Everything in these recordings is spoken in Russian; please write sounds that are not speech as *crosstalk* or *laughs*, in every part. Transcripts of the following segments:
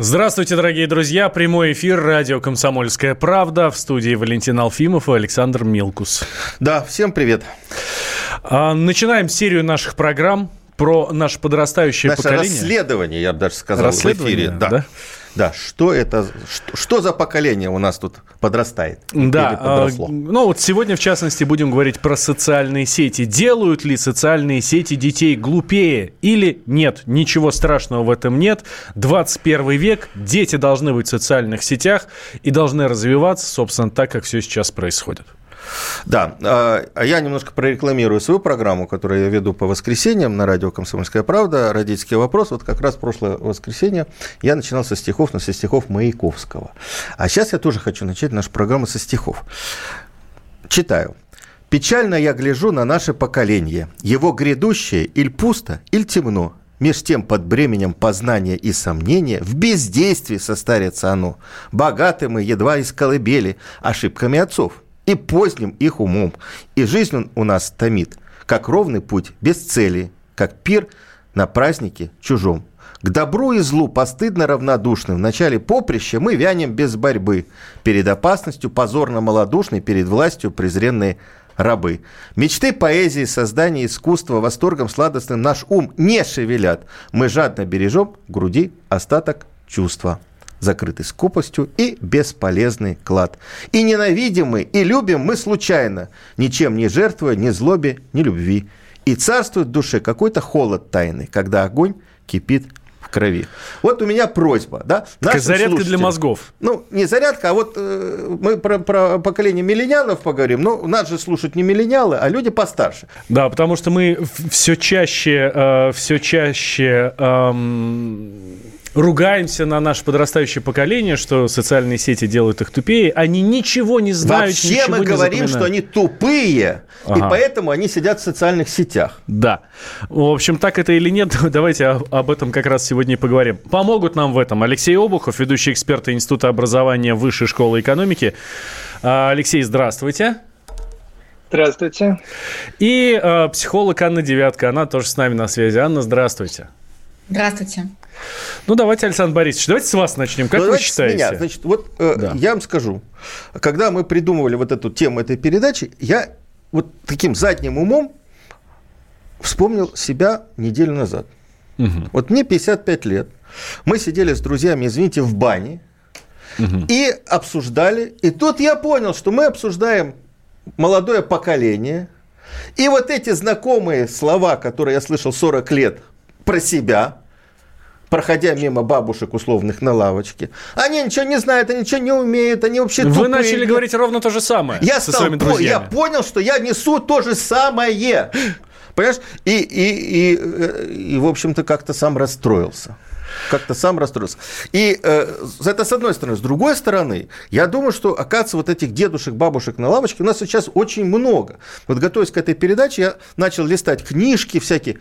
Здравствуйте, дорогие друзья. Прямой эфир радио «Комсомольская правда». В студии Валентин Алфимов и Александр Милкус. Да, всем привет. А, начинаем серию наших программ про наше подрастающее Наше поколение. расследование, я бы даже сказал, в Расследование, эфире. Да. да? Да, что это, что, что за поколение у нас тут подрастает? Да, Или подросло? а, ну вот сегодня, в частности, будем говорить про социальные сети. Делают ли социальные сети детей глупее или нет? Ничего страшного в этом нет. 21 век, дети должны быть в социальных сетях и должны развиваться, собственно, так, как все сейчас происходит. Да, а я немножко прорекламирую свою программу, которую я веду по воскресеньям на радио «Комсомольская правда», «Родительский вопрос». Вот как раз прошлое воскресенье я начинал со стихов, но со стихов Маяковского. А сейчас я тоже хочу начать нашу программу со стихов. Читаю. «Печально я гляжу на наше поколение. Его грядущее иль пусто, иль темно. Меж тем под бременем познания и сомнения в бездействии состарится оно. Богаты мы едва из колыбели ошибками отцов и поздним их умом. И жизнь он у нас томит, как ровный путь без цели, как пир на празднике чужом. К добру и злу постыдно равнодушны. В начале поприща мы вянем без борьбы. Перед опасностью позорно малодушны, перед властью презренные рабы. Мечты поэзии, создания искусства, восторгом сладостным наш ум не шевелят. Мы жадно бережем груди остаток чувства закрытый скупостью и бесполезный клад. И ненавидимы, и любим мы случайно, ничем не жертвуя ни злобе, ни любви. И царствует в душе какой-то холод тайный, когда огонь кипит в крови. Вот у меня просьба, да? Нашим зарядка для мозгов. Ну, не зарядка, а вот э, мы про, про поколение миллениалов поговорим, но нас же слушают не миллениалы, а люди постарше. Да, потому что мы все чаще, все чаще эм, ругаемся на наше подрастающее поколение, что социальные сети делают их тупее. Они ничего не знают, Вообще ничего мы не говорим, что они тупые, и Ага. поэтому они сидят в социальных сетях. Да. В общем, так это или нет, *laughs* давайте об этом как раз сегодня и поговорим. Помогут нам в этом Алексей Обухов, ведущий эксперт Института образования Высшей школы экономики. А, Алексей, здравствуйте. Здравствуйте. И э, психолог Анна Девятка, она тоже с нами на связи. Анна, здравствуйте. Здравствуйте. Ну, давайте, Александр Борисович, давайте с вас начнем. Как Ну, вы считаете? меня. Значит, вот э, Да. я вам скажу, когда мы придумывали вот эту тему этой передачи, я вот таким задним умом вспомнил себя неделю назад. Мгм. Вот мне 55 лет. Мы сидели с друзьями, извините, в бане и обсуждали. И тут я понял, что мы обсуждаем молодое поколение. И вот эти знакомые слова, которые я слышал 40 лет про себя, проходя мимо бабушек условных на лавочке, они ничего не знают, они ничего не умеют, они вообще Вы тупые. начали говорить ровно то же самое Я, со стал своими друзьями. я понял, что я несу то же самое. Понимаешь? И, и, и, э, и, в общем-то, как-то сам расстроился. Как-то сам расстроился. И э, это с одной стороны. С другой стороны, я думаю, что, оказывается, вот этих дедушек, бабушек на лавочке у нас сейчас очень много. Вот готовясь к этой передаче, я начал листать книжки всякие.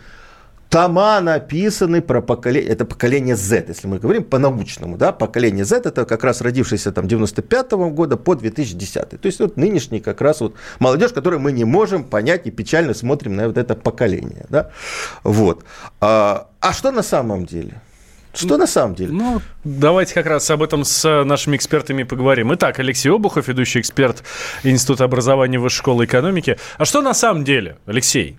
Тома написаны про поколение, это поколение Z, если мы говорим по-научному, да, поколение Z это как раз родившееся там 95 года по 2010. То есть вот нынешний как раз вот молодежь, которую мы не можем понять и печально смотрим на вот это поколение, да, вот. А, а что на самом деле? Что на самом деле? Ну, давайте как раз об этом с нашими экспертами поговорим. Итак, Алексей Обухов, ведущий эксперт Института образования Высшей школы экономики. А что на самом деле, Алексей?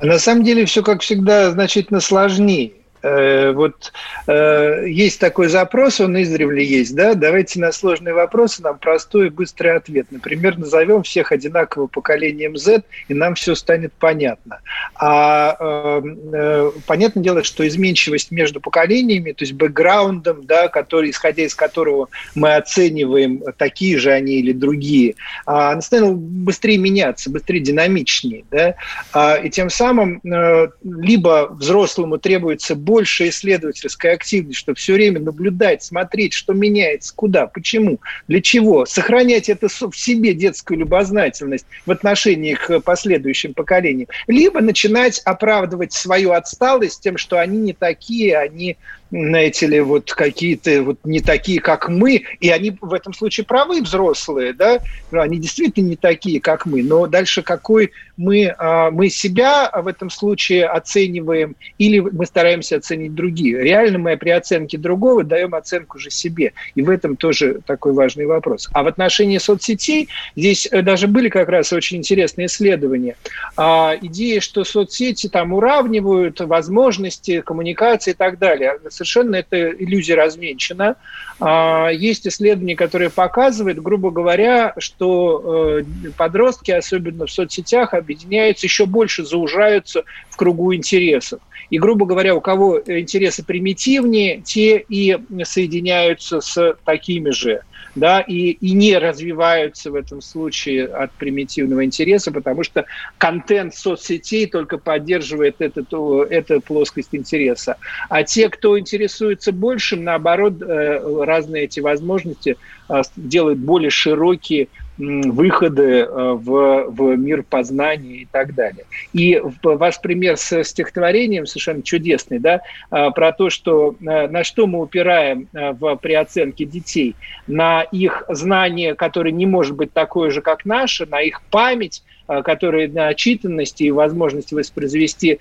А На самом деле все, как всегда, значительно сложнее. Э, Вот э, есть такой запрос, он издревле есть, да, давайте на сложные вопросы нам простой и быстрый ответ. Например, назовем всех одинаково поколением Z, и нам все станет понятно. А э, э, понятное дело, что изменчивость между поколениями, то есть бэкграундом, да, который, исходя из которого мы оцениваем, такие же они или другие, а, она стала быстрее меняться, быстрее динамичнее, да, А, и тем самым э, либо взрослому требуется большая исследовательская активность, чтобы все время наблюдать, смотреть, что меняется, куда, почему, для чего, сохранять это в себе детскую любознательность в отношении к последующим поколениям, либо начинать оправдывать свою отсталость тем, что они не такие, они знаете ли, вот какие-то вот не такие, как мы, и они в этом случае правы, взрослые, да, они действительно не такие, как мы, но дальше какой мы, а, мы себя в этом случае оцениваем или мы стараемся оценить другие. Реально мы при оценке другого даем оценку же себе, и в этом тоже такой важный вопрос. А в отношении соцсетей здесь э, даже были как раз очень интересные исследования. А, идея, что соцсети там уравнивают возможности коммуникации и так далее совершенно эта иллюзия разменчена. А, есть исследования, которые показывают, грубо говоря, что э, подростки, особенно в соцсетях, объединяются, еще больше заужаются в кругу интересов. И, грубо говоря, у кого интересы примитивнее, те и соединяются с такими же да, и, и не развиваются в этом случае от примитивного интереса, потому что контент соцсетей только поддерживает эту, эту плоскость интереса. А те, кто интересуется большим, наоборот, э, разные эти возможности э, делают более широкие выходы э, в, в мир познания и так далее. И ваш пример с стихотворением совершенно чудесный, да, э, про то, что э, на что мы упираем в, при оценке детей, на их знание, которое не может быть такое же, как наше, на их память, которые на читанности и возможность воспроизвести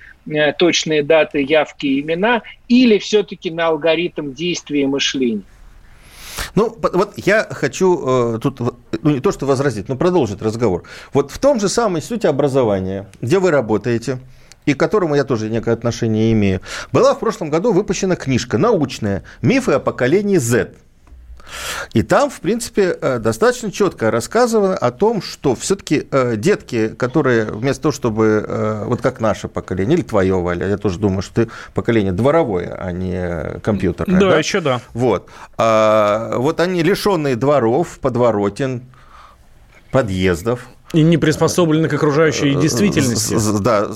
точные даты, явки и имена, или все-таки на алгоритм действия и мышления. Ну, вот я хочу э, тут, ну, не то что возразить, но продолжить разговор. Вот в том же самом институте образования, где вы работаете, и к которому я тоже некое отношение имею, была в прошлом году выпущена книжка научная «Мифы о поколении Z». И там, в принципе, э, достаточно четко рассказано о том, что все-таки э, детки, которые вместо того, чтобы, э, вот как наше поколение, или твое, Валя, я тоже думаю, что ты поколение дворовое, а не компьютерное. Да, да? еще да. Вот. А, вот они лишенные дворов, подворотен, подъездов, и не приспособлены к окружающей э, действительности. Да,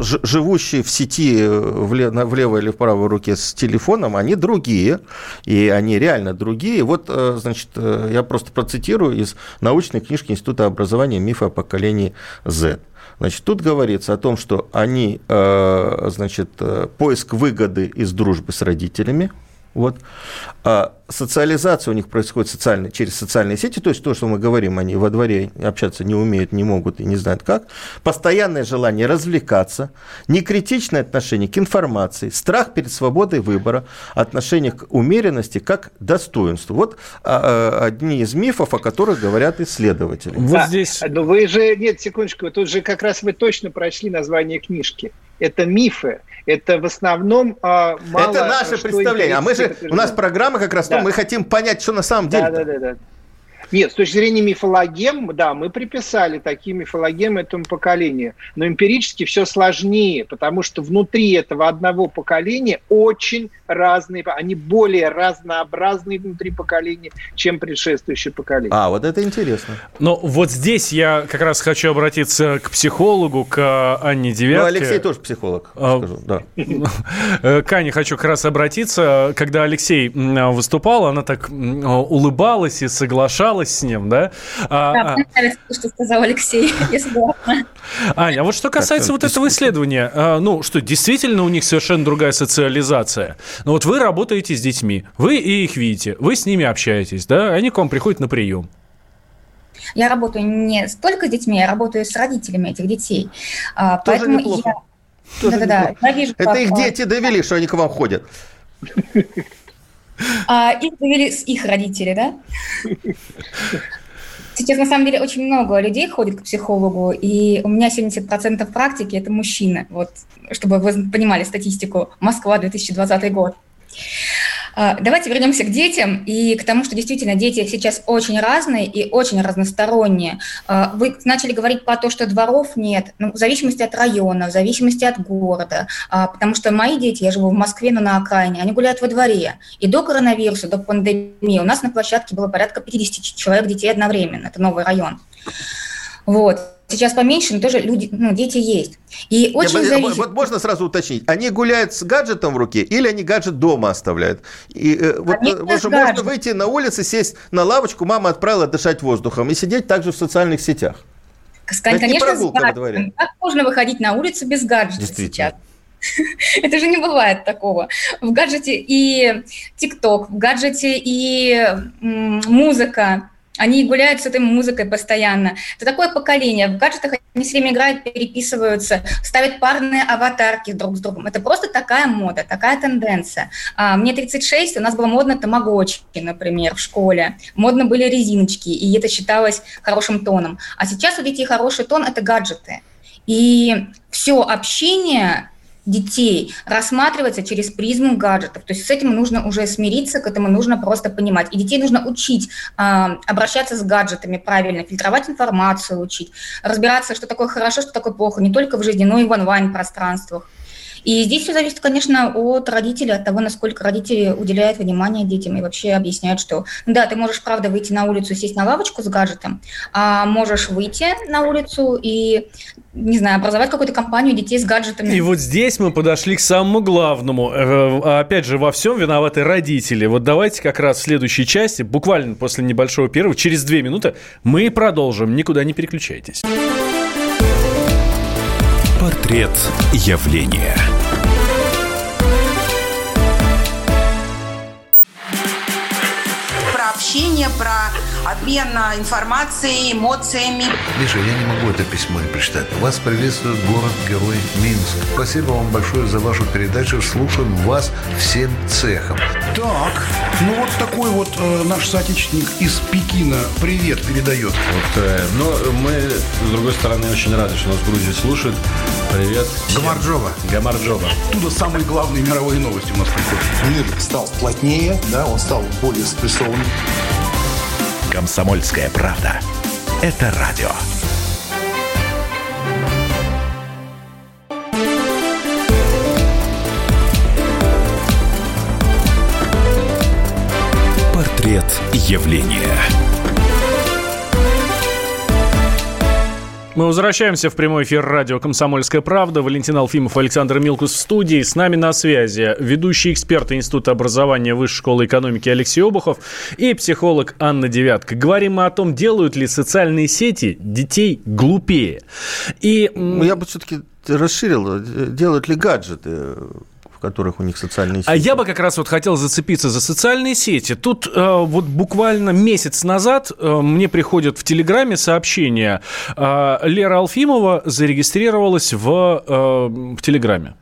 живущие в сети в левой или в правой руке с телефоном, они другие, и они реально другие. Вот, э, значит, э, я просто процитирую из научной книжки Института образования «Мифы о поколении Z». Значит, тут говорится о том, что они, значит, поиск выгоды из дружбы с родителями, вот. А социализация у них происходит социально, через социальные сети, то есть то, что мы говорим, они во дворе общаться не умеют, не могут и не знают как. Постоянное желание развлекаться, некритичное отношение к информации, страх перед свободой выбора, отношение к умеренности как достоинству. Вот а, а, одни из мифов, о которых говорят исследователи. Вот да, здесь... Но вы же, нет, секундочку, тут же как раз вы точно прочли название книжки. Это мифы это в основном а, мало... Это наше представление. А мы же, у нас программа как раз да. том, мы хотим понять, что на самом деле. Да, да, да, да. Нет, с точки зрения мифологем, да, мы приписали такие мифологемы этому поколению. Но эмпирически все сложнее, потому что внутри этого одного поколения очень разные, они более разнообразные внутри поколения, чем предшествующее поколение. А, вот это интересно. Но вот здесь я как раз хочу обратиться к психологу, к Анне Девятке. Ну, Алексей тоже психолог, а, скажу, да. *laughs* К Ане хочу как раз обратиться. Когда Алексей выступал, она так улыбалась и соглашалась с ним, да? А, да, мне а что сказал Алексей. *laughs* Аня, а вот что касается вот этого исследования, а, ну, что действительно у них совершенно другая социализация. Но вот вы работаете с детьми, вы и их видите, вы с ними общаетесь, да, они к вам приходят на прием. Я работаю не столько с детьми, я работаю с родителями этих детей. Тоже Поэтому неплохо. я... да, да, да. Я вижу, Это их дети довели, что они к вам ходят. *laughs* А, их довели с их родителей, да? *laughs* Сейчас, на самом деле, очень много людей ходит к психологу, и у меня 70% практики – это мужчины. Вот, чтобы вы понимали статистику. Москва, 2020 год. А, давайте вернемся к детям и к тому, что действительно дети сейчас очень разные и очень разносторонние. А, вы начали говорить про то, что дворов нет, ну, в зависимости от района, в зависимости от города, а, потому что мои дети, я живу в Москве, но на окраине, они гуляют во дворе. И до коронавируса, до пандемии у нас на площадке было порядка 50 человек детей одновременно, это новый район. Вот. Сейчас поменьше, но тоже люди, ну, дети есть. И очень Нет, зависит... Вот можно сразу уточнить, они гуляют с гаджетом в руке или они гаджет дома оставляют? И, э, вот, Они э, можно выйти на улицу, сесть на лавочку, мама отправила дышать воздухом и сидеть также в социальных сетях. Кон- Это не Конечно, с прогулка во гаджетом. дворе. Как можно выходить на улицу без гаджета сейчас? *laughs* Это же не бывает такого. В гаджете и ТикТок, в гаджете и музыка. Они гуляют с этой музыкой постоянно. Это такое поколение. В гаджетах они все время играют, переписываются, ставят парные аватарки друг с другом. Это просто такая мода, такая тенденция. А, мне 36, у нас было модно тамагочи, например, в школе. Модно были резиночки, и это считалось хорошим тоном. А сейчас у детей хороший тон – это гаджеты. И все общение детей рассматривается через призму гаджетов. То есть с этим нужно уже смириться, к этому нужно просто понимать. И детей нужно учить а, обращаться с гаджетами правильно, фильтровать информацию, учить, разбираться, что такое хорошо, что такое плохо, не только в жизни, но и в онлайн-пространствах. И здесь все зависит, конечно, от родителей, от того, насколько родители уделяют внимание детям и вообще объясняют, что ну да, ты можешь, правда, выйти на улицу, сесть на лавочку с гаджетом, а можешь выйти на улицу и, не знаю, образовать какую-то компанию детей с гаджетами. И вот здесь мы подошли к самому главному. Э, Опять же, во всем виноваты родители. Вот давайте как раз в следующей части, буквально после небольшого перерыва, через две минуты, мы продолжим. Никуда не переключайтесь. Портрет явления. про общение, про обмен а, информацией, эмоциями. Миша, я не могу это письмо не прочитать. Вас приветствует город-герой Минск. Спасибо вам большое за вашу передачу. Слушаем вас всем цехом. Так, ну вот такой вот э, наш соотечественник из Пекина привет передает. Вот, э, но мы, с другой стороны, очень рады, что нас в Грузии слушают. Привет. всем. Гамарджова. Гамарджова. Оттуда самые главные мировые новости у нас приходят. Мир стал плотнее, да, он стал более спрессованным. Комсомольская правда. Это радио. Портрет явления. Мы возвращаемся в прямой эфир радио «Комсомольская правда». Валентин Алфимов, Александр Милкус в студии. С нами на связи ведущий эксперт Института образования Высшей школы экономики Алексей Обухов и психолог Анна Девятка. Говорим мы о том, делают ли социальные сети детей глупее. И Ну, Я бы все-таки расширил, делают ли гаджеты, в которых у них социальные сети. А я бы как раз вот хотел зацепиться за социальные сети. Тут э, вот буквально месяц назад э, мне приходит в Телеграме сообщение. э, Лера Алфимова зарегистрировалась в, э, в Телеграме.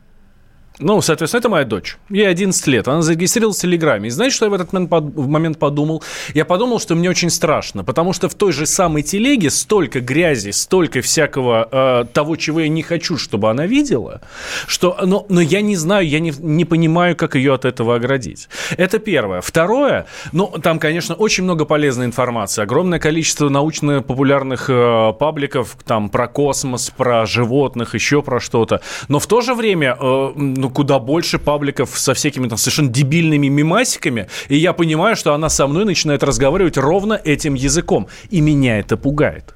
Ну, соответственно, это моя дочь. Ей 11 лет. Она зарегистрировалась в Телеграме. И знаете, что я в этот момент, подумал? Я подумал, что мне очень страшно, потому что в той же самой телеге столько грязи, столько всякого э, того, чего я не хочу, чтобы она видела, что, но, но я не знаю, я не, не понимаю, как ее от этого оградить. Это первое. Второе, ну, там, конечно, очень много полезной информации, огромное количество научно-популярных э, пабликов, там, про космос, про животных, еще про что-то. Но в то же время, э, ну, куда больше пабликов со всякими там совершенно дебильными мимасиками, и я понимаю, что она со мной начинает разговаривать ровно этим языком. И меня это пугает.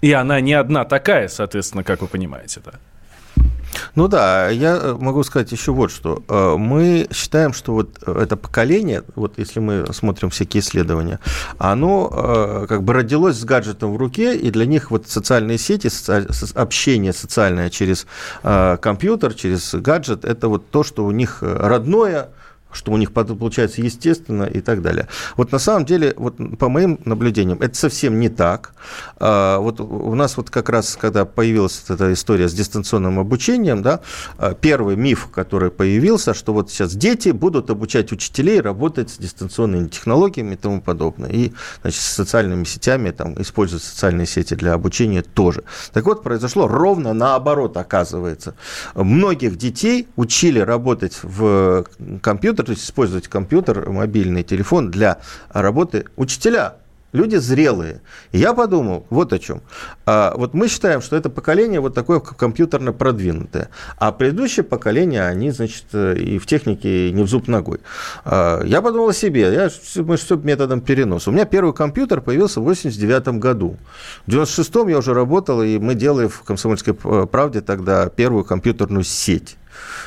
И она не одна такая, соответственно, как вы понимаете, да. Ну да, я э, могу сказать еще вот что. Э, Мы считаем, что вот это поколение, вот если мы смотрим всякие исследования, оно э, как бы родилось с гаджетом в руке, и для них вот социальные сети, общение социальное через э, компьютер, через гаджет, это вот то, что у них э, родное, что у них получается естественно и так далее. Вот на самом деле, вот по моим наблюдениям, это совсем не так. А, Вот у нас вот как раз, когда появилась эта история с дистанционным обучением, да, а, первый миф, который появился, что вот сейчас дети будут обучать учителей работать с дистанционными технологиями и тому подобное. И, значит, с социальными сетями, там, использовать социальные сети для обучения тоже. Так вот, произошло ровно наоборот, оказывается. Многих детей учили работать в компьютер, то есть использовать компьютер, мобильный телефон для работы учителя. люди зрелые. И я подумал вот о чем. А, вот мы считаем, что это поколение вот такое компьютерно продвинутое, а предыдущее поколение, они, значит, и в технике не в зуб ногой. А, я подумал о себе, я, мы все методом переноса. У меня первый компьютер появился в 89 году. В 96 я уже работал, и мы делали в «Комсомольской правде» тогда первую компьютерную сеть.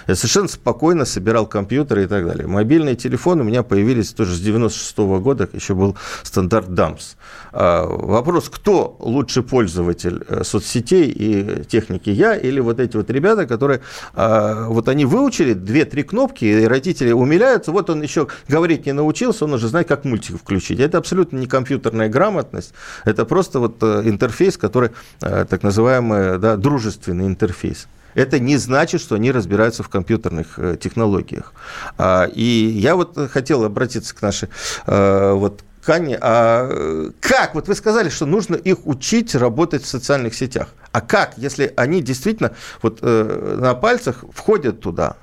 Я совершенно спокойно собирал компьютеры и так далее. Мобильные телефоны у меня появились тоже с 96 -го года, еще был стандарт DAMS. А, вопрос, кто лучший пользователь э, соцсетей и техники, я или вот эти вот ребята, которые, а, вот они выучили две-три кнопки, и родители умиляются, вот он еще говорить не научился, он уже знает, как мультик включить. Это абсолютно не компьютерная грамотность, это просто вот э, интерфейс, который э, так называемый да, дружественный интерфейс это не значит, что они разбираются в компьютерных э, технологиях. А, и я вот хотел обратиться к нашей э, вот Кане, а как? Вот вы сказали, что нужно их учить работать в социальных сетях. А как, если они действительно вот э, на пальцах входят туда?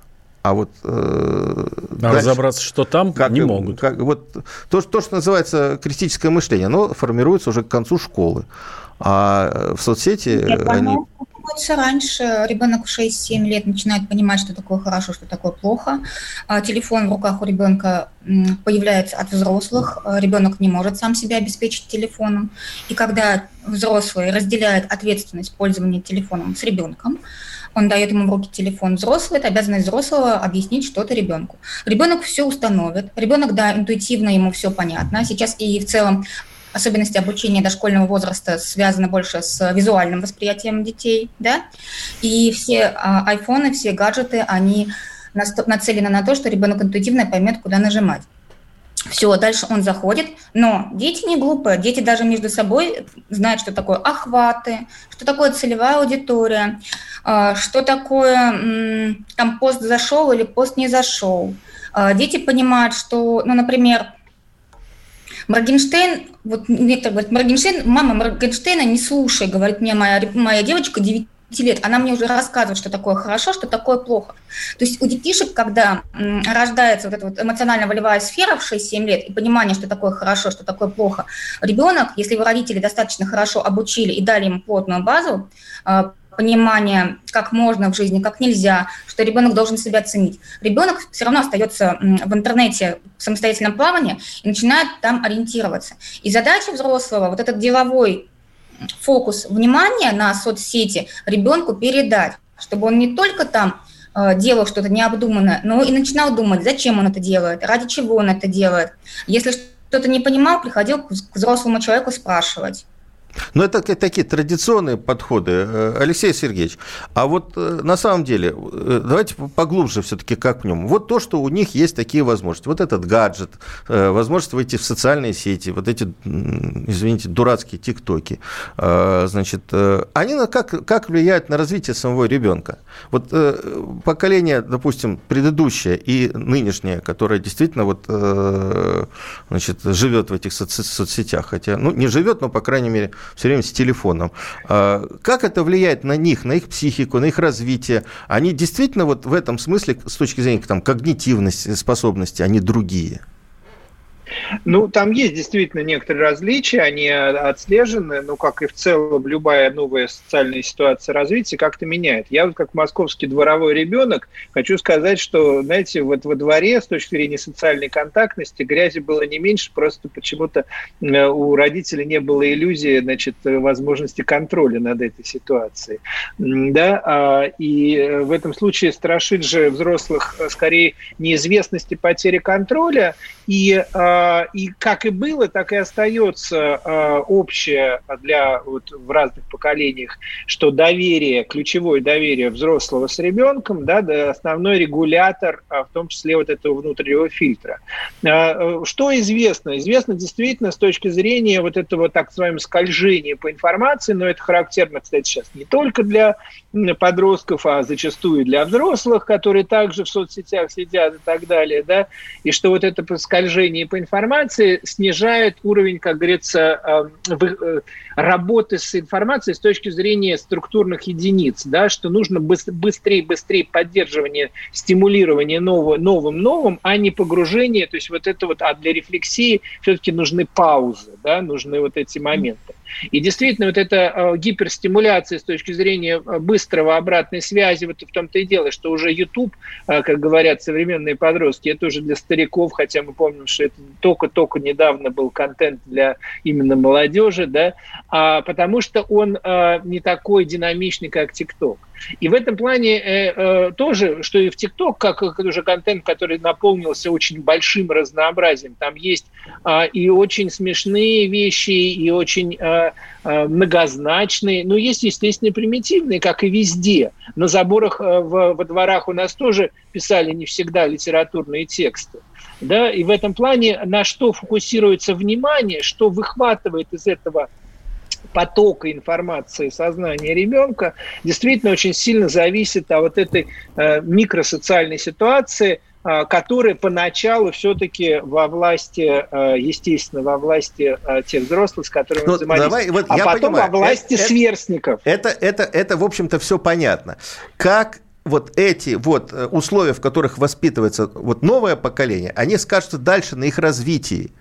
А вот э, а дальше, разобраться, что там, как, не могут. Как, вот то, то, что называется критическое мышление, оно формируется уже к концу школы. А в соцсети Нет, они формируется раньше. Ребенок в 6-7 лет начинает понимать, что такое хорошо, что такое плохо. А телефон в руках у ребенка появляется от взрослых. А ребенок не может сам себя обеспечить телефоном. И когда взрослый разделяет ответственность пользования телефоном с ребенком, он дает ему в руки телефон взрослый, это обязанность взрослого объяснить что-то ребенку. Ребенок все установит, ребенок, да, интуитивно ему все понятно. Сейчас и в целом особенности обучения дошкольного возраста связаны больше с визуальным восприятием детей, да, и все а, айфоны, все гаджеты, они нацелены на то, что ребенок интуитивно поймет, куда нажимать. Все, дальше он заходит, но дети не глупые, дети даже между собой знают, что такое охваты, что такое целевая аудитория, а, что такое там пост зашел или пост не зашел. А, дети понимают, что, ну, например, Моргенштейн, вот некоторые говорят, Моргенштейн, мама Моргенштейна не слушай, говорит мне моя, моя девочка 9 лет, она мне уже рассказывает, что такое хорошо, что такое плохо. То есть у детишек, когда рождается вот эта вот эмоционально-волевая сфера в 6-7 лет и понимание, что такое хорошо, что такое плохо, ребенок, если его родители достаточно хорошо обучили и дали ему плотную базу, а, понимание, как можно в жизни, как нельзя, что ребенок должен себя ценить. Ребенок все равно остается в интернете в самостоятельном плавании и начинает там ориентироваться. И задача взрослого, вот этот деловой фокус внимания на соцсети ребенку передать, чтобы он не только там э, делал что-то необдуманное, но и начинал думать, зачем он это делает, ради чего он это делает. Если что-то не понимал, приходил к взрослому человеку спрашивать. Но это такие традиционные подходы, э, Алексей Сергеевич. А вот э, на самом деле, э, давайте поглубже все-таки как в нем. Вот то, что у них есть такие возможности. Вот этот гаджет, возможность выйти в социальные сети, вот эти, извините, дурацкие тиктоки. Значит, они как, как влияют на развитие самого ребенка? Вот поколение, допустим, предыдущее и нынешнее, которое действительно вот, значит, живет в этих соцсетях, хотя, ну, не живет, но, по крайней мере, все время с телефоном. А, как это влияет на них, на их психику, на их развитие? Они действительно вот в этом смысле, с точки зрения там, когнитивности, способности, они другие? Ну, там есть действительно некоторые различия, они отслежены, ну, как и в целом любая новая социальная ситуация развития как-то меняет. Я вот как московский дворовой ребенок хочу сказать, что, знаете, вот во дворе с точки зрения социальной контактности грязи было не меньше, просто почему-то э, у родителей не было иллюзии, значит, возможности контроля над этой ситуацией. Да, а, и э, в этом случае страшит же взрослых э, скорее неизвестности потери контроля и а, и как и было, так и остается а, общее для вот в разных поколениях, что доверие, ключевое доверие взрослого с ребенком, да, основной регулятор, а, в том числе вот этого внутреннего фильтра. Что известно? Известно действительно с точки зрения вот этого так называемого скольжения по информации, но это характерно, кстати, сейчас не только для подростков, а зачастую для взрослых, которые также в соцсетях сидят и так далее, да, и что вот это скольжение по информации снижает уровень, как говорится, э, э, работы с информацией с точки зрения структурных единиц, да, что нужно быстрее, быстрее поддерживание, стимулирование нового, новым, новым, а не погружение, то есть вот это вот, а для рефлексии все-таки нужны паузы, да, нужны вот эти моменты. И действительно, вот эта э, гиперстимуляция с точки зрения э, быстрого обратной связи, вот в том-то и дело, что уже YouTube, э, как говорят современные подростки, это уже для стариков, хотя мы помним, что это только-только недавно был контент для именно молодежи, да, потому что он не такой динамичный, как TikTok. И в этом плане э, э, тоже, что и в ТикТок, как, уже контент, который наполнился очень большим разнообразием, там есть э, и очень смешные вещи, и очень многозначные, но есть, естественно, примитивные, как и везде. На заборах э, во дворах у нас тоже писали не всегда литературные тексты. Да, и в этом плане на что фокусируется внимание, что выхватывает из этого потока информации сознания ребенка действительно очень сильно зависит от вот этой э, микросоциальной ситуации, э, которая поначалу все-таки во власти, э, естественно, во власти э, тех взрослых, с которыми ну, давай, вот а потом понимаю, во власти это, сверстников. Это, это, это, в общем-то, все понятно. Как вот эти вот условия, в которых воспитывается вот новое поколение, они скажутся дальше на их развитии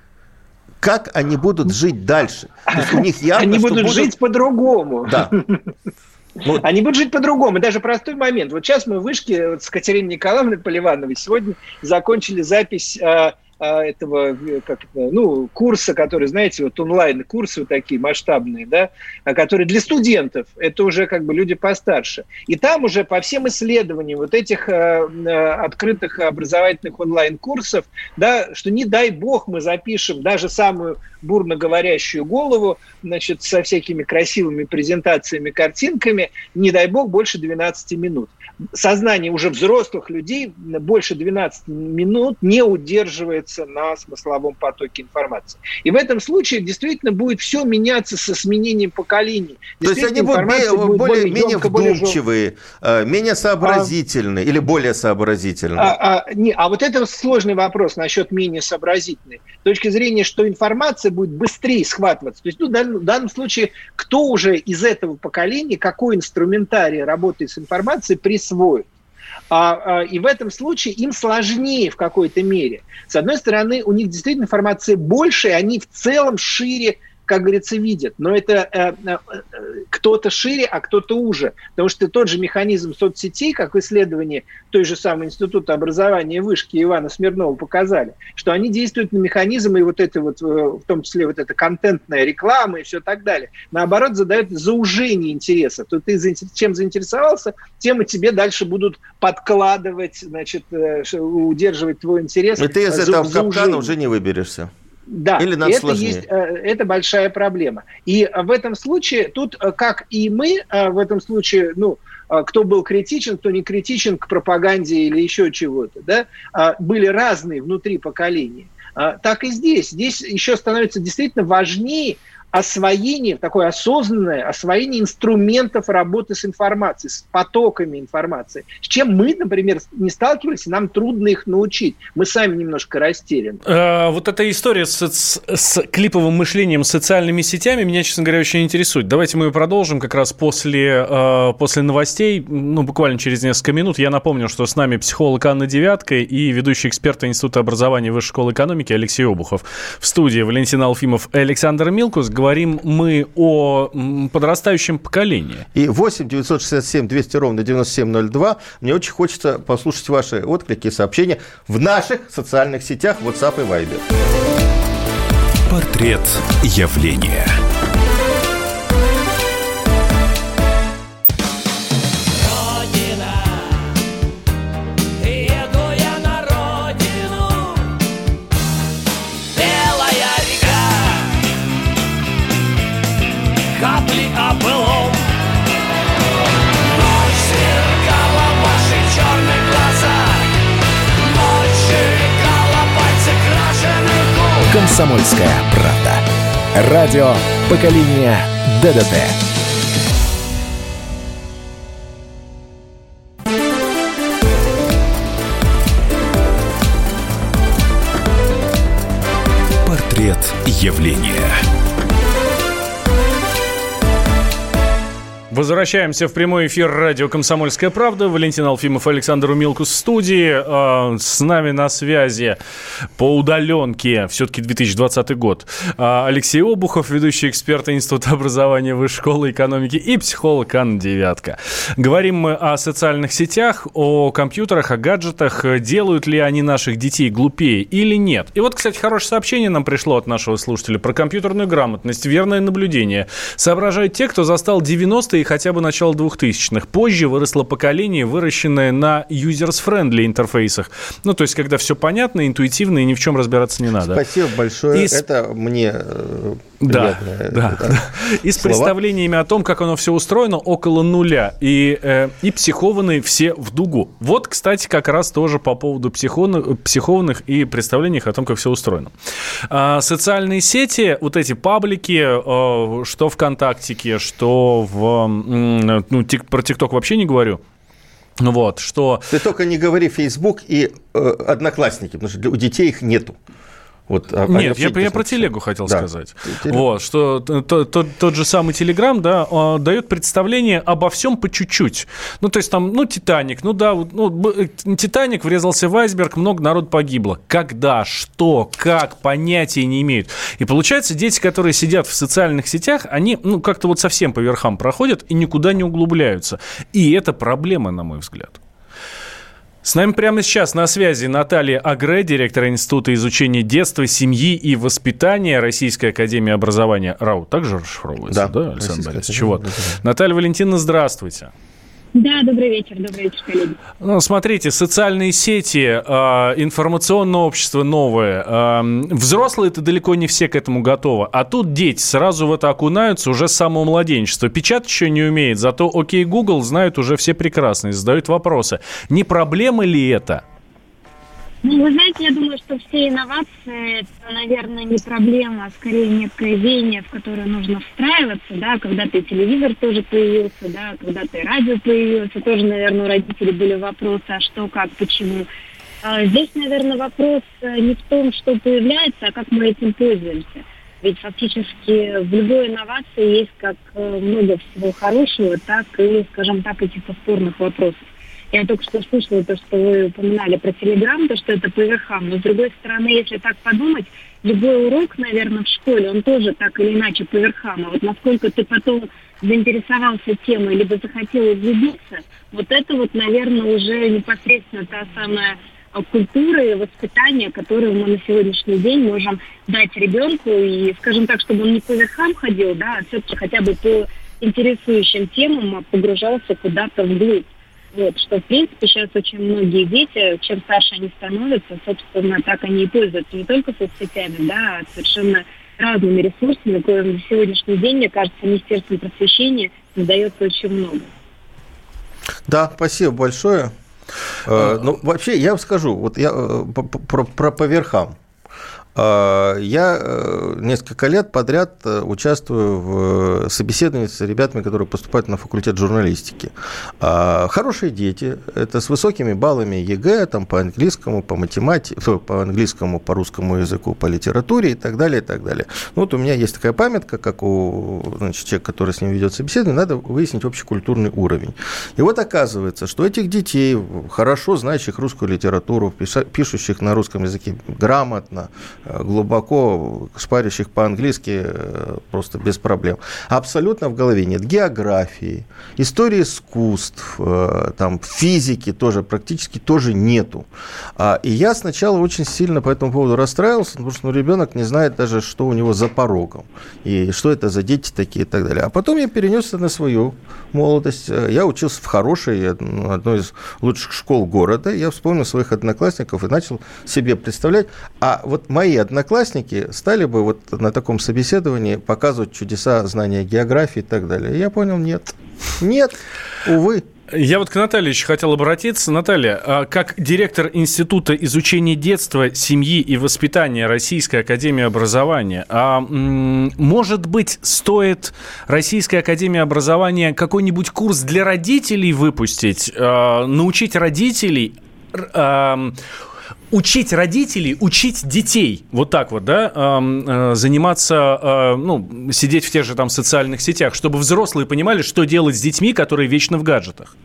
как они будут жить дальше. То есть у них *laughs* явно, они будут, будут жить по-другому. Да. *laughs* Вот. Они будут жить по-другому. Даже простой момент. Вот сейчас мы в вышке вот с Катериной Николаевной Поливановой сегодня закончили запись а, этого э, как ну, курса, который, знаете, вот онлайн-курсы вот такие масштабные, да, а, которые для студентов, это уже как бы люди постарше. И там уже по всем исследованиям вот этих э, открытых образовательных онлайн-курсов, да, что не дай бог мы запишем даже самую бурно говорящую голову, значит, со всякими красивыми презентациями, картинками, не дай бог, больше 12 минут сознание уже взрослых людей больше 12 минут не удерживается на смысловом потоке информации. И в этом случае действительно будет все меняться со сменением поколений. То есть они будут, более, более, менее вдумчивые, более... менее сообразительные а, или более сообразительные? А, а, не, а вот это сложный вопрос насчет менее сообразительной. С точки зрения, что информация будет быстрее схватываться. То есть ну, в, данном, в данном случае кто уже из этого поколения, какой инструментарий работы с информацией присвоят. А, а, и в этом случае им сложнее в какой-то мере. С одной стороны, у них действительно информации больше, и они в целом шире как говорится, видят. Но это э, э, кто-то шире, а кто-то уже. Потому что тот же механизм соцсетей, как в исследовании той же самой Института образования вышки Ивана Смирнова показали, что они действуют на механизмы и вот это вот, э, в том числе вот эта контентная реклама и все так далее, наоборот, задают заужение интереса. То ты чем заинтересовался, тем и тебе дальше будут подкладывать, значит, э, удерживать твой интерес. И ты из этого капкана уже не выберешься. Да, Или надо это, есть, э, это большая проблема. И в этом случае, тут, э, как и мы, э, в этом случае, ну, кто был критичен, кто не критичен к пропаганде или еще чего-то, да, были разные внутри поколения. Так и здесь. Здесь еще становится действительно важнее освоение, такое осознанное освоение инструментов работы с информацией, с потоками информации, с чем мы, например, не сталкивались, нам трудно их научить. Мы сами немножко растеряны. А, вот эта история с, с, с клиповым мышлением, социальными сетями меня, честно говоря, очень интересует. Давайте мы продолжим как раз после, э, после новостей, ну, буквально через несколько минут. Я напомню, что с нами психолог Анна Девятка и ведущий эксперт Института образования Высшей школы экономики Алексей Обухов. В студии Валентин Алфимов и Александр Милкус говорим мы о подрастающем поколении. И 8 967 200 ровно 9702. Мне очень хочется послушать ваши отклики и сообщения в наших социальных сетях WhatsApp и Viber. Портрет явления. «Комсомольская правда». Радио поколения ДДТ». явление. Возвращаемся в прямой эфир радио «Комсомольская правда». Валентин Алфимов, Александр Умилкус в студии. А, с нами на связи по удаленке, все-таки 2020 год, а, Алексей Обухов, ведущий эксперт Института образования Высшей школы экономики и психолог Анна Девятка. Говорим мы о социальных сетях, о компьютерах, о гаджетах. Делают ли они наших детей глупее или нет? И вот, кстати, хорошее сообщение нам пришло от нашего слушателя про компьютерную грамотность, верное наблюдение. Соображают те, кто застал 90-е и хотя бы начало 2000-х. Позже выросло поколение, выращенное на users-friendly интерфейсах. Ну, то есть, когда все понятно, интуитивно и ни в чем разбираться не надо. Спасибо большое. И... Это мне э, да, да, да. И с слова. представлениями о том, как оно все устроено, около нуля. И, э, и психованные все в дугу. Вот, кстати, как раз тоже по поводу психованных, психованных и представлений о том, как все устроено. А, социальные сети, вот эти паблики, э, что ВКонтактике, что в... Ну, тик, про ТикТок вообще не говорю. Вот, что... Ты только не говори Facebook и э, Одноклассники, потому что у детей их нету. Вот, а, Нет, я, я про телегу хотел да. сказать. Телег... Вот, что тот, тот, тот же самый Телеграм, да, а, дает представление обо всем по чуть-чуть. Ну, то есть там, ну, Титаник, ну да, ну, э, Титаник врезался в айсберг, много народ погибло. Когда, что, как, понятия не имеют. И получается, дети, которые сидят в социальных сетях, они, ну, как-то вот совсем по верхам проходят и никуда не углубляются. И это проблема, на мой взгляд. С нами прямо сейчас на связи Наталья Агре, директор Института изучения детства, семьи и воспитания Российской Академии Образования. РАУ также расшифровывается, да, да Александр Борисович? Вот. Наталья Валентиновна, здравствуйте. Да, добрый вечер, добрый вечер, коллеги. Ну, смотрите, социальные сети, э, информационное общество новое. Э, взрослые-то далеко не все к этому готовы. А тут дети сразу в это окунаются уже с самого младенчества. Печатать еще не умеет, зато окей, Google знают уже все прекрасно и задают вопросы. Не проблема ли это? Ну, вы знаете, я думаю, что все инновации, это, наверное, не проблема, а скорее некое веяние, в которое нужно встраиваться, да, когда-то и телевизор тоже появился, да, когда-то и радио появилось, и тоже, наверное, у родителей были вопросы, а что, как, почему. А здесь, наверное, вопрос э, не в том, что появляется, а как мы этим пользуемся. Ведь фактически в любой инновации есть как э, много всего хорошего, так и, скажем так, каких-то спорных вопросов. Я только что слышала то, что вы упоминали про Телеграм, то, что это по верхам. Но, с другой стороны, если так подумать, любой урок, наверное, в школе, он тоже так или иначе по верхам. А вот насколько ты потом заинтересовался темой, либо захотел углубиться, вот это вот, наверное, уже непосредственно та самая а, культура и воспитание, которую мы на сегодняшний день можем дать ребенку. И, скажем так, чтобы он не по верхам ходил, да, а все-таки хотя бы по интересующим темам погружался куда-то вглубь. Вот, что, в принципе, сейчас очень многие дети, чем старше они становятся, собственно, так они и пользуются не только соцсетями, да, а совершенно разными ресурсами, коим на сегодняшний день, мне кажется, Министерство просвещения создается очень много. Да, спасибо большое. Э, ну, вообще, я вам скажу, вот я э, про, про по верхам. А, я э, несколько лет подряд э, участвую в собеседовании с ребятами, которые поступают на факультет журналистики. А, хорошие дети, это с высокими баллами ЕГЭ, там по английскому, по математике, по английскому, по русскому языку, по литературе и так далее, и так далее. Ну, вот у меня есть такая памятка, как у значит, человека, который с ним ведет собеседование, надо выяснить общекультурный уровень. И вот оказывается, что этих детей, хорошо знающих русскую литературу, пишущих на русском языке грамотно, глубоко шпарящих по-английски э, просто без проблем. Абсолютно в голове нет географии, истории искусств, э, там, физики тоже практически тоже нету. А, и я сначала очень сильно по этому поводу расстраивался, потому что ну, ребенок не знает даже, что у него за порогом, и что это за дети такие и так далее. А потом я перенесся на свою молодость. Я учился в хорошей, одной из лучших школ города. Я вспомнил своих одноклассников и начал себе представлять, а вот мои мои одноклассники стали бы вот на таком собеседовании показывать чудеса знания географии и так далее. я понял, нет. Нет, увы. Я вот к Наталье еще хотел обратиться. Наталья, а как директор Института изучения детства, семьи и воспитания Российской Академии Образования, а, может быть, стоит Российской Академии Образования какой-нибудь курс для родителей выпустить, а, научить родителей а, учить родителей, учить детей, вот так вот, да, э, заниматься, э, ну, сидеть в тех же там социальных сетях, чтобы взрослые понимали, что делать с детьми, которые вечно в гаджетах?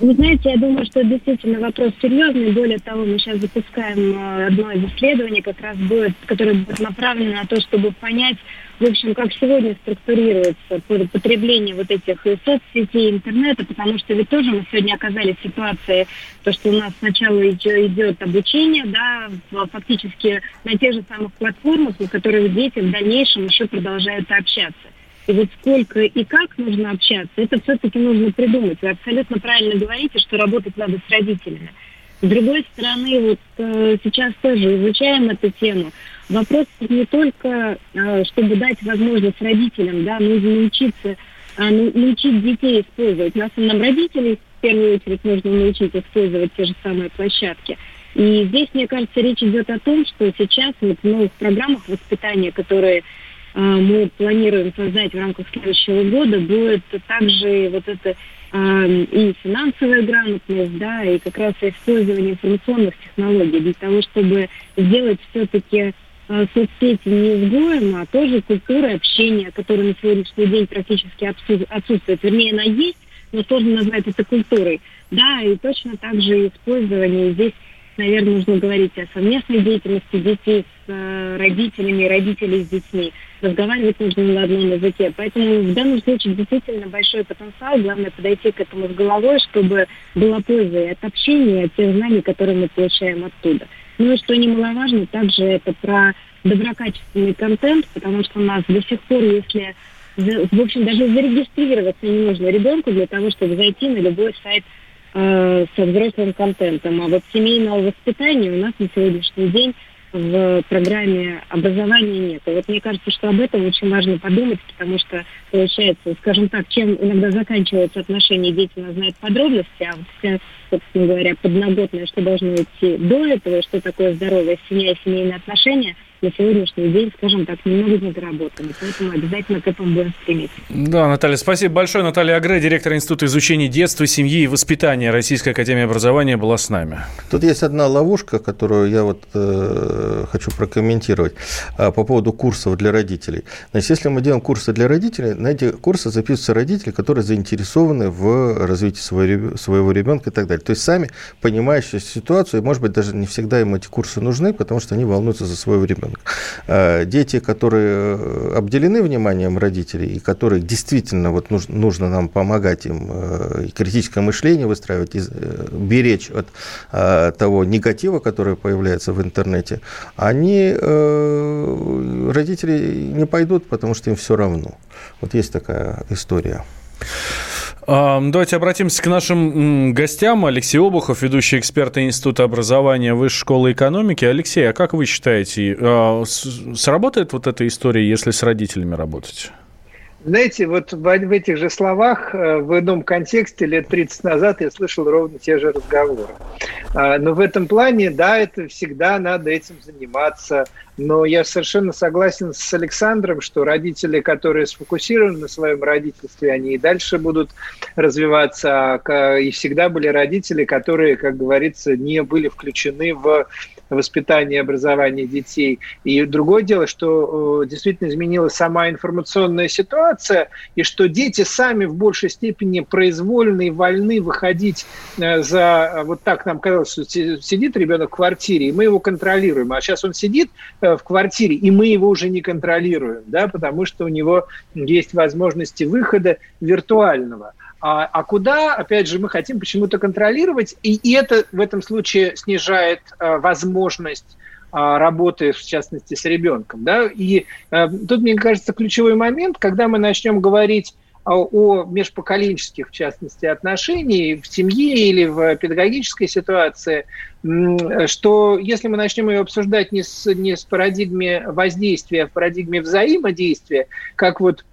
Вы знаете, я думаю, что действительно вопрос серьезный. Более того, мы сейчас запускаем э, одно из исследований, как раз будет, которое будет направлено на то, чтобы понять, в общем, как сегодня структурируется потребление вот этих и соцсетей, интернета, потому что ведь тоже мы сегодня оказались в ситуации, то, что у нас сначала идет обучение, да, фактически на тех же самых платформах, на которых дети в дальнейшем еще продолжают общаться. И вот сколько и как нужно общаться, это все-таки нужно придумать. Вы абсолютно правильно говорите, что работать надо с родителями. С другой стороны, вот э, сейчас тоже изучаем эту тему. Вопрос не только, э, чтобы дать возможность родителям, да, нужно научиться, э, научить детей использовать. На основном родителей в первую очередь нужно научить использовать те же самые площадки. И здесь, мне кажется, речь идет о том, что сейчас вот в новых программах воспитания, которые мы планируем создать в рамках следующего года, будет также вот это а, и финансовая грамотность, да, и как раз использование информационных технологий для того, чтобы сделать все-таки а, соцсети не изгоем, а тоже культурой общения, которая на сегодняшний день практически отсутствует. Вернее, она есть, но сложно назвать это культурой. Да, и точно так же использование здесь наверное, нужно говорить о совместной деятельности детей с э, родителями, родителей с детьми. Разговаривать нужно на одном языке. Поэтому в данном случае действительно большой потенциал. Главное подойти к этому с головой, чтобы была польза и от общения, и от тех знаний, которые мы получаем оттуда. Ну и что немаловажно, также это про доброкачественный контент, потому что у нас до сих пор, если в общем, даже зарегистрироваться не нужно ребенку для того, чтобы зайти на любой сайт э, со взрослым контентом. А вот семейного воспитания у нас на сегодняшний день в программе образования нет. И вот мне кажется, что об этом очень важно подумать, потому что, получается, скажем так, чем иногда заканчиваются отношения, дети нас знают подробности, а вот вся, собственно говоря, подноготная, что должно идти до этого, что такое здоровая семья и семейные отношения – на сегодняшний день, скажем так, немного не доработаны. Поэтому обязательно к этому будем стремиться. Да, Наталья, спасибо большое. Наталья Агре, директор Института изучения детства, семьи и воспитания Российской Академии Образования, была с нами. Тут есть одна ловушка, которую я вот э, хочу прокомментировать э, по поводу курсов для родителей. Значит, если мы делаем курсы для родителей, на эти курсы записываются родители, которые заинтересованы в развитии своего, своего ребенка и так далее. То есть сами понимающие ситуацию, и, может быть, даже не всегда им эти курсы нужны, потому что они волнуются за своего ребенка ребенка. Э, дети, которые э, обделены вниманием родителей и которые действительно вот нужно, нам помогать им э, критическое мышление выстраивать, беречь от того негатива, который появляется в интернете, они, родители не пойдут, потому что им все равно. Вот есть такая история. Давайте обратимся к нашим гостям. Алексей Обухов, ведущий эксперт Института образования Высшей школы экономики. Алексей, а как вы считаете, а, сработает вот эта история, если с родителями работать? Знаете, вот в, в этих же словах э, в ином контексте лет 30 назад я слышал ровно те же разговоры. А, но в этом плане, да, это всегда надо этим заниматься. Но я совершенно согласен с Александром, что родители, которые сфокусированы на своем родительстве, они и дальше будут развиваться. А, и всегда были родители, которые, как говорится, не были включены в воспитания и образования детей. И другое дело, что э, действительно изменилась сама информационная ситуация, и что дети сами в большей степени произвольны и вольны выходить э, за... Э, вот так нам казалось, что сидит ребенок в квартире, и мы его контролируем. А сейчас он сидит в квартире, и мы его уже не контролируем, да, потому что у него есть возможности выхода виртуального. А, а куда, опять же, мы хотим почему-то контролировать, и, и это в этом случае снижает а, возможность а, работы, в частности, с ребенком. Да? И а, тут, мне кажется, ключевой момент, когда мы начнем говорить о межпоколенческих, в частности, отношениях в семье или в педагогической ситуации, что если мы начнем ее обсуждать не с, не с парадигме воздействия, а в парадигме взаимодействия, как вот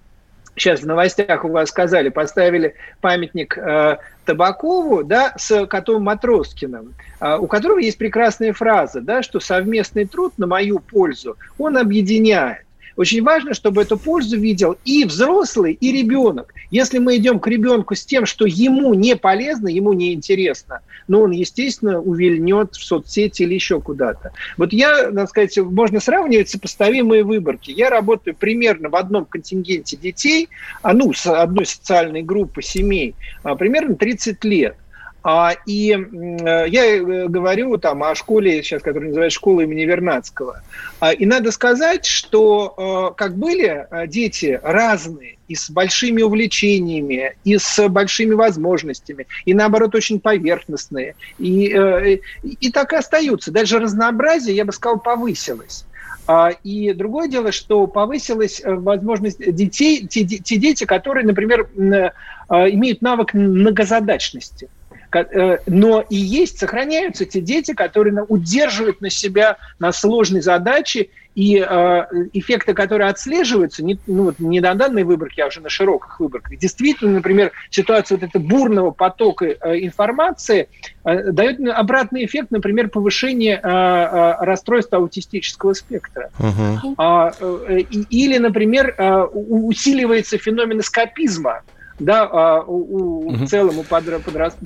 сейчас в новостях у вас сказали, поставили памятник э, Табакову, да, с котом Матроскиным, э, у которого есть прекрасная фраза, да, что совместный труд на мою пользу, он объединяет. Очень важно, чтобы эту пользу видел и взрослый, и ребенок. Если мы идем к ребенку с тем, что ему не полезно, ему не интересно, ну, он, естественно, увильнет в соцсети или еще куда-то. Вот я, надо сказать, можно сравнивать сопоставимые выборки. Я работаю примерно в одном контингенте детей, а, ну, с одной социальной группы семей, а, примерно 30 лет. А, и э, я э, говорю там о школе, сейчас, которая называется школа имени Вернадского. А, и надо сказать, что э, как были дети разные, и с большими увлечениями, и с большими возможностями, и наоборот очень поверхностные, и, и так и остаются. Даже разнообразие, я бы сказал, повысилось. А, и другое дело, что повысилась возможность детей, те, те дети, которые, например, имеют навык многозадачности. Э, но и есть, сохраняются те дети, которые удерживают на себя на сложные задачи, и э, эффекты, которые отслеживаются, не, ну, вот не на данной выборке, а уже на широких выборках, действительно, например, ситуация вот этого бурного потока э, информации э, дает обратный эффект, например, повышение э, э, расстройства аутистического спектра. Uh-huh. Э, или, например, э, усиливается феномен эскапизма да, а, у, угу. в целом у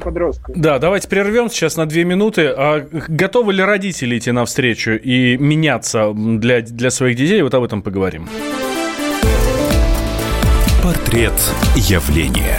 подростков. Да, давайте прервем сейчас на две минуты. А готовы ли родители идти навстречу и меняться для, для своих детей? Вот об этом поговорим. Портрет явления.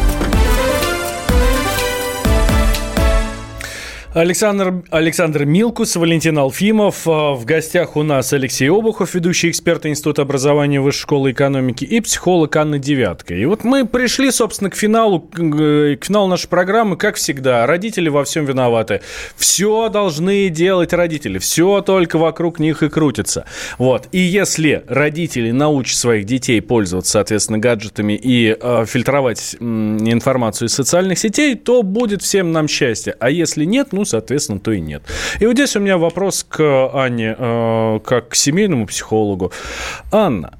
Александр, Александр Милкус, Валентин Алфимов. А, в гостях у нас Алексей Обухов, ведущий эксперт Института образования Высшей школы экономики и психолог Анна Девятка. И вот мы пришли, собственно, к финалу, к финалу нашей программы, как всегда. Родители во всем виноваты. Все должны делать родители. Все только вокруг них и крутится. Вот. И если родители научат своих детей пользоваться, соответственно, гаджетами и э, фильтровать э, информацию из социальных сетей, то будет всем нам счастье. А если нет, ну, ну, соответственно, то и нет. И вот здесь у меня вопрос к Анне, э, как к семейному психологу. Анна,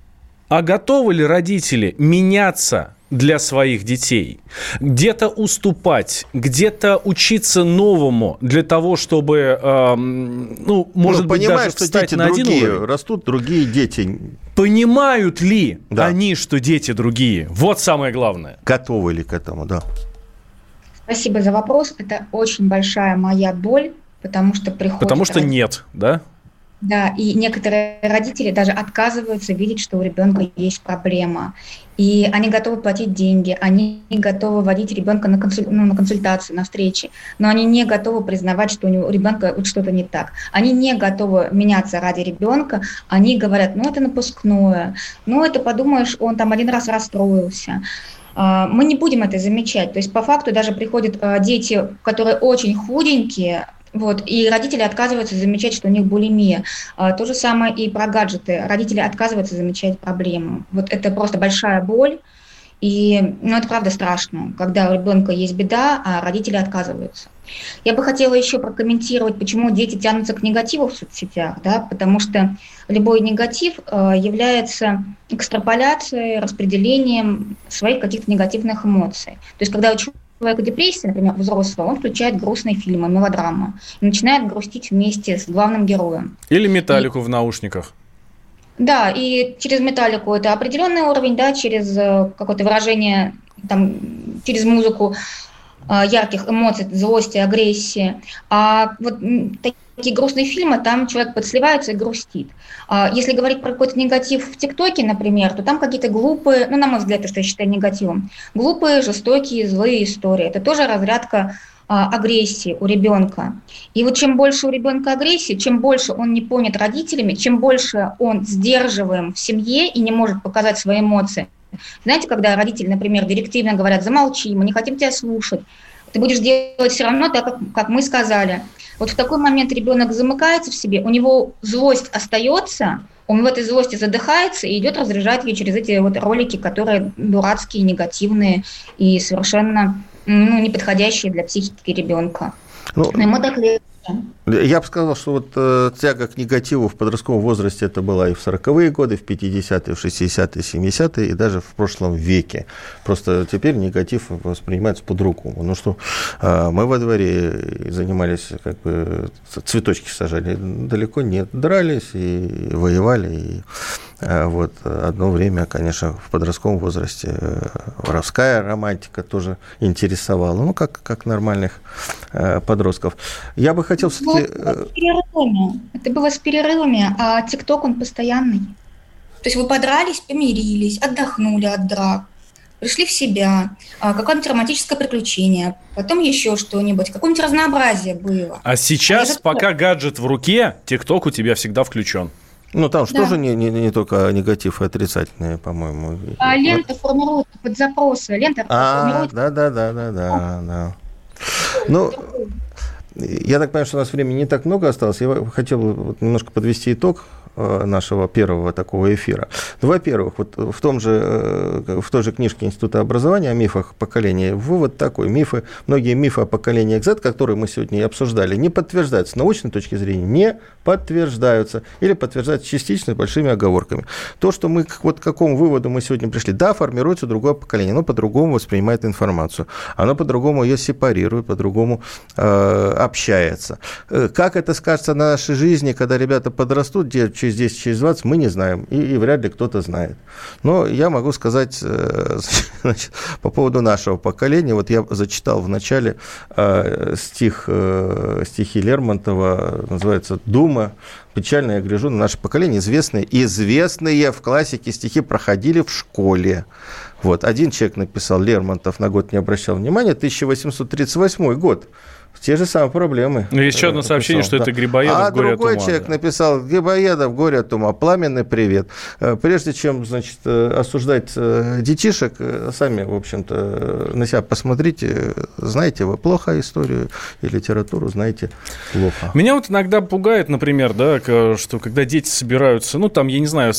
а готовы ли родители меняться для своих детей. Где-то уступать, где-то учиться новому для того, чтобы, э, ну, может ну, быть, даже что встать дети на другие, один уровень. растут другие дети. Понимают ли да. они, что дети другие? Вот самое главное. Готовы ли к этому, да. Спасибо за вопрос. Это очень большая моя боль, потому что приходит... Потому что родители. нет, да? Да, и некоторые родители даже отказываются видеть, что у ребенка есть проблема. И они готовы платить деньги, они готовы водить ребенка на, консуль... ну, на консультацию, на встречи, но они не готовы признавать, что у, него, у ребенка вот что-то не так. Они не готовы меняться ради ребенка, они говорят, ну это напускное, ну это подумаешь, он там один раз расстроился. А, мы не будем это замечать. То есть по факту даже приходят а, дети, которые очень худенькие, вот, и родители отказываются замечать, что у них булимия. А, то же самое и про гаджеты. Родители отказываются замечать проблему. Вот это просто большая боль. И ну, это правда страшно, когда у ребенка есть беда, а родители отказываются. Я бы хотела еще прокомментировать, почему дети тянутся к негативу в соцсетях, да, потому что любой негатив э, является экстраполяцией, распределением своих каких-то негативных эмоций. То есть когда у человека депрессия, например, взрослого, он включает грустные фильмы, мелодрамы, и начинает грустить вместе с главным героем. Или металлику и... в наушниках. Да, и через металлику это определенный уровень, да, через э, какое-то выражение, там, через музыку э, ярких эмоций, злости, агрессии. А вот такие грустные фильмы, там человек подсливается и грустит. А если говорить про какой-то негатив в ТикТоке, например, то там какие-то глупые, ну, на мой взгляд, то, что я считаю негативом, глупые, жестокие, злые истории. Это тоже разрядка агрессии у ребенка. И вот чем больше у ребенка агрессии, чем больше он не понят родителями, чем больше он сдерживаем в семье и не может показать свои эмоции. Знаете, когда родители, например, директивно говорят, замолчи, мы не хотим тебя слушать, ты будешь делать все равно так, как, как мы сказали. Вот в такой момент ребенок замыкается в себе, у него злость остается, он в этой злости задыхается и идет разряжать ее через эти вот ролики, которые дурацкие, негативные и совершенно ну, неподходящие для психики ребенка. Ну, Но ему так легче. Я бы сказал, что вот э, тяга к негативу в подростковом возрасте это была и в 40-е годы, в 50-е, в 60-е, 70-е, и даже в прошлом веке. Просто теперь негатив воспринимается по-другому. Ну что, э, мы во дворе занимались, как бы, цветочки сажали, далеко нет, дрались и воевали, и э, вот одно время, конечно, в подростковом возрасте э, воровская романтика тоже интересовала, ну, как, как нормальных э, подростков. Я бы хотел все-таки... Э, Это было с перерывами, а ТикТок, он постоянный. То есть вы подрались, помирились, отдохнули от драк, пришли в себя, а, какое-нибудь романтическое приключение, потом еще что-нибудь, какое-нибудь разнообразие было. А сейчас, а пока гаджет в руке, ТикТок у тебя всегда включен. Ну, там же да. тоже не, не, не только негатив и отрицательные, по-моему. А лента формируется под запросы. Лента а, формируется... Да, да, да, да, да, да. Ну, я так понимаю, что у нас времени не так много осталось. Я хотел немножко подвести итог нашего первого такого эфира. Во-первых, вот в, том же, э, в той же книжке Института образования о мифах поколения вывод такой. Мифы, многие мифы о поколении Z, которые мы сегодня и обсуждали, не подтверждаются. С научной точки зрения не подтверждаются. Или подтверждаются частично большими оговорками. То, что мы, вот к какому выводу мы сегодня пришли. Да, формируется другое поколение. Оно по-другому воспринимает информацию. Оно по-другому ее сепарирует, по-другому э, общается. Э, как это скажется на нашей жизни, когда ребята подрастут, через 10, через 20, мы не знаем, и, и вряд ли кто-то знает. Но я могу сказать э, *laughs* значит, по поводу нашего поколения. Вот я зачитал в начале э, стих, э, стихи Лермонтова, называется «Дума». Печально я гляжу на наше поколение. Известные, известные в классике стихи проходили в школе. Вот, один человек написал, Лермонтов на год не обращал внимания, 1838 год те же самые проблемы. Ну, есть еще одно сообщение, что да. это Грибоедов а «Горе другой от ума». человек да. написал «Грибоедов, горе от ума, пламенный привет». Э, прежде чем, значит, э, осуждать э, детишек, сами, в общем-то, на себя посмотрите. Знаете вы плохо историю и литературу, знаете плохо. Меня вот иногда пугает, например, да, что когда дети собираются, ну, там, я не знаю,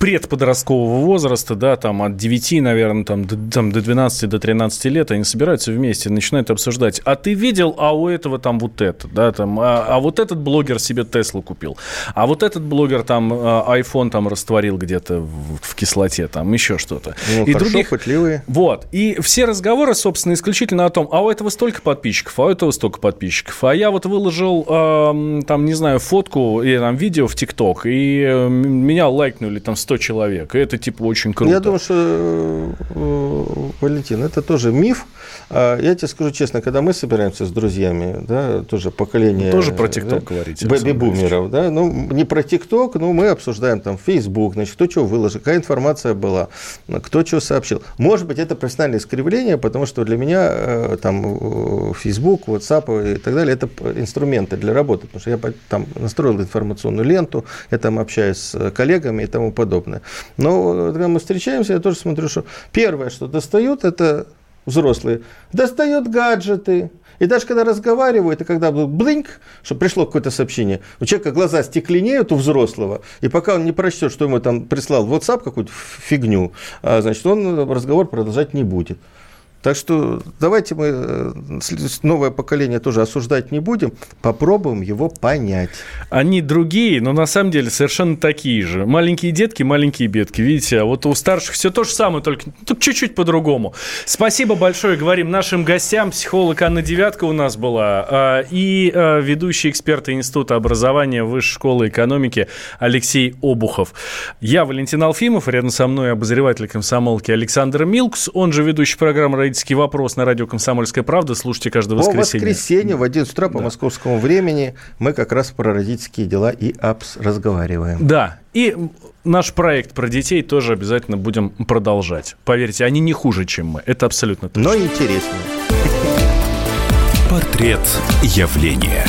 предподросткового возраста, да, там, от 9, наверное, там, до, там, до 12, до 13 лет, они собираются вместе, начинают обсуждать. А ты видел а у этого там вот это, да, там, а, а вот этот блогер себе Теслу купил, а вот этот блогер там а, iPhone там растворил где-то в, в кислоте, там еще что-то. Ну, и хорошо, других... пытливые. Вот. И все разговоры, собственно, исключительно о том, а у этого столько подписчиков, а у этого столько подписчиков. А я вот выложил, э, там, не знаю, фотку или там видео в ТикТок, и э, меня лайкнули там 100 человек. И это, типа, очень круто. Я думаю, что, э, Валентин, это тоже миф. А я тебе скажу честно, когда мы собираемся с друзьями, друзьями, да, тоже поколение... Тоже про ТикТок да, говорите. Бэби-бумеров, да, ну, не про ТикТок, но мы обсуждаем там Facebook, значит, кто что выложил, какая информация была, кто что сообщил. Может быть, это профессиональное искривление, потому что для меня э, там Facebook, WhatsApp и так далее, это инструменты для работы, потому что я там настроил информационную ленту, я там общаюсь с коллегами и тому подобное. Но когда мы встречаемся, я тоже смотрю, что первое, что достают, это взрослые, достают гаджеты, и даже когда разговаривают, и когда блинк, что пришло какое-то сообщение, у человека глаза стекленеют у взрослого, и пока он не прочтет, что ему там прислал WhatsApp какую-то фигню, а, значит, он разговор продолжать не будет. Так что давайте мы э, новое поколение тоже осуждать не будем, попробуем его понять. Они другие, но на самом деле совершенно такие же. Маленькие детки, маленькие бедки. Видите, а вот у старших все то же самое, только, только чуть-чуть по-другому. Спасибо большое, говорим нашим гостям. Психолог Анна Девятка у нас была а, и а, ведущий эксперт Института образования Высшей школы экономики Алексей Обухов. Я Валентин Алфимов, рядом со мной обозреватель комсомолки Александр Милкс, он же ведущий программы «Родительский вопрос» на радио «Комсомольская правда». Слушайте каждое воскресенье. По воскресенье в 11 утра по да. московскому времени мы как раз про родительские дела и АПС разговариваем. Да, и наш проект про детей тоже обязательно будем продолжать. Поверьте, они не хуже, чем мы. Это абсолютно точно. Но интереснее. Портрет явления.